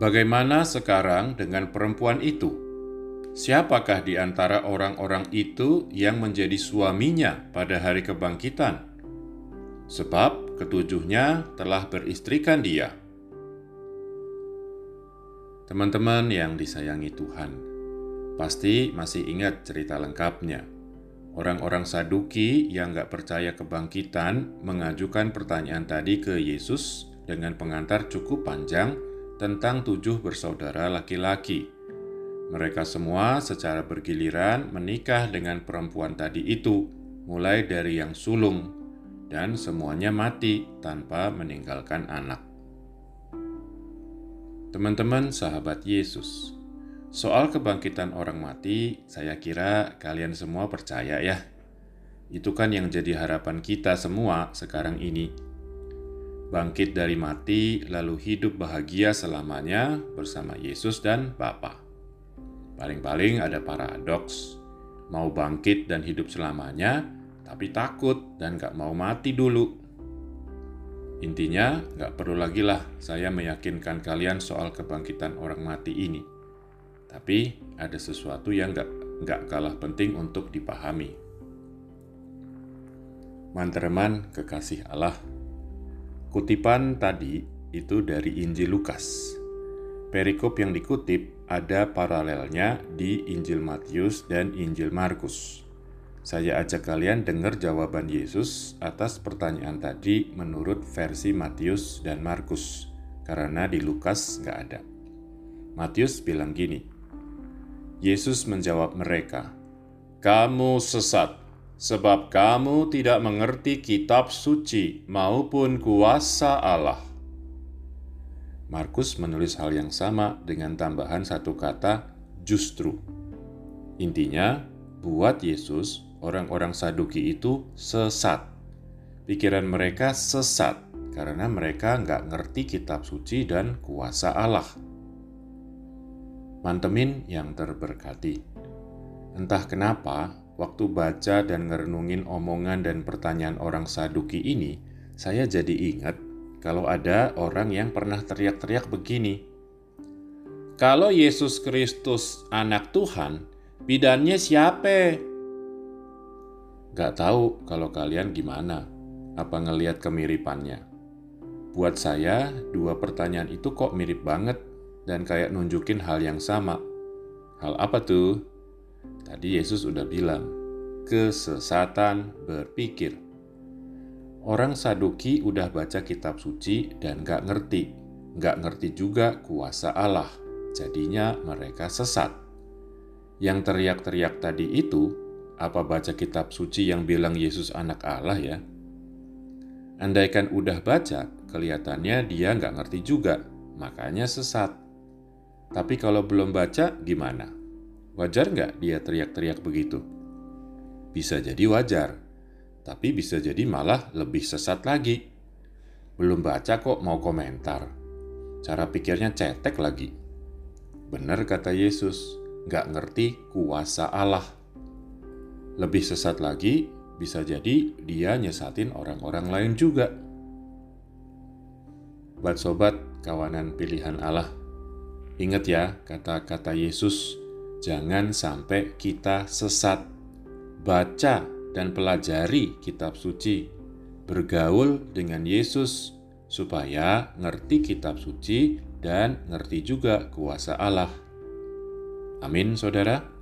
Bagaimana sekarang dengan perempuan itu? Siapakah di antara orang-orang itu yang menjadi suaminya pada hari kebangkitan? Sebab ketujuhnya telah beristrikan dia. Teman-teman yang disayangi Tuhan, pasti masih ingat cerita lengkapnya. Orang-orang Saduki yang gak percaya kebangkitan mengajukan pertanyaan tadi ke Yesus dengan pengantar cukup panjang tentang tujuh bersaudara laki-laki. Mereka semua secara bergiliran menikah dengan perempuan tadi itu, mulai dari yang sulung, dan semuanya mati tanpa meninggalkan anak. Teman-teman sahabat Yesus, soal kebangkitan orang mati, saya kira kalian semua percaya ya. Itu kan yang jadi harapan kita semua sekarang ini. Bangkit dari mati, lalu hidup bahagia selamanya bersama Yesus dan Bapa. Paling-paling ada paradoks, mau bangkit dan hidup selamanya, tapi takut dan gak mau mati dulu. Intinya, gak perlu lagi lah saya meyakinkan kalian soal kebangkitan orang mati ini. Tapi ada sesuatu yang gak, gak kalah penting untuk dipahami. Mantereman kekasih Allah. Kutipan tadi itu dari Injil Lukas. Perikop yang dikutip ada paralelnya di Injil Matius dan Injil Markus. Saya ajak kalian dengar jawaban Yesus atas pertanyaan tadi menurut versi Matius dan Markus, karena di Lukas nggak ada. Matius bilang gini, Yesus menjawab mereka, Kamu sesat, sebab kamu tidak mengerti kitab suci maupun kuasa Allah. Markus menulis hal yang sama dengan tambahan satu kata justru. Intinya, buat Yesus, orang-orang Saduki itu sesat. Pikiran mereka sesat karena mereka nggak ngerti kitab suci dan kuasa Allah. Mantemin yang terberkati. Entah kenapa, waktu baca dan ngerenungin omongan dan pertanyaan orang Saduki ini, saya jadi ingat kalau ada orang yang pernah teriak-teriak begini, "Kalau Yesus Kristus anak Tuhan, bidannya siapa?" Gak tahu kalau kalian gimana, apa ngeliat kemiripannya. Buat saya, dua pertanyaan itu kok mirip banget dan kayak nunjukin hal yang sama. Hal apa tuh? Tadi Yesus udah bilang, kesesatan berpikir. Orang Saduki udah baca kitab suci dan gak ngerti, gak ngerti juga kuasa Allah. Jadinya mereka sesat. Yang teriak-teriak tadi itu, apa baca kitab suci yang bilang Yesus anak Allah ya? Andaikan udah baca, kelihatannya dia nggak ngerti juga, makanya sesat. Tapi kalau belum baca, gimana? Wajar nggak dia teriak-teriak begitu? Bisa jadi wajar, tapi bisa jadi malah lebih sesat lagi. Belum baca kok mau komentar. Cara pikirnya cetek lagi. Benar kata Yesus, gak ngerti kuasa Allah. Lebih sesat lagi, bisa jadi dia nyesatin orang-orang lain juga. Buat sobat kawanan pilihan Allah, ingat ya kata-kata Yesus, jangan sampai kita sesat. Baca dan pelajari kitab suci, bergaul dengan Yesus supaya ngerti kitab suci dan ngerti juga kuasa Allah. Amin, saudara.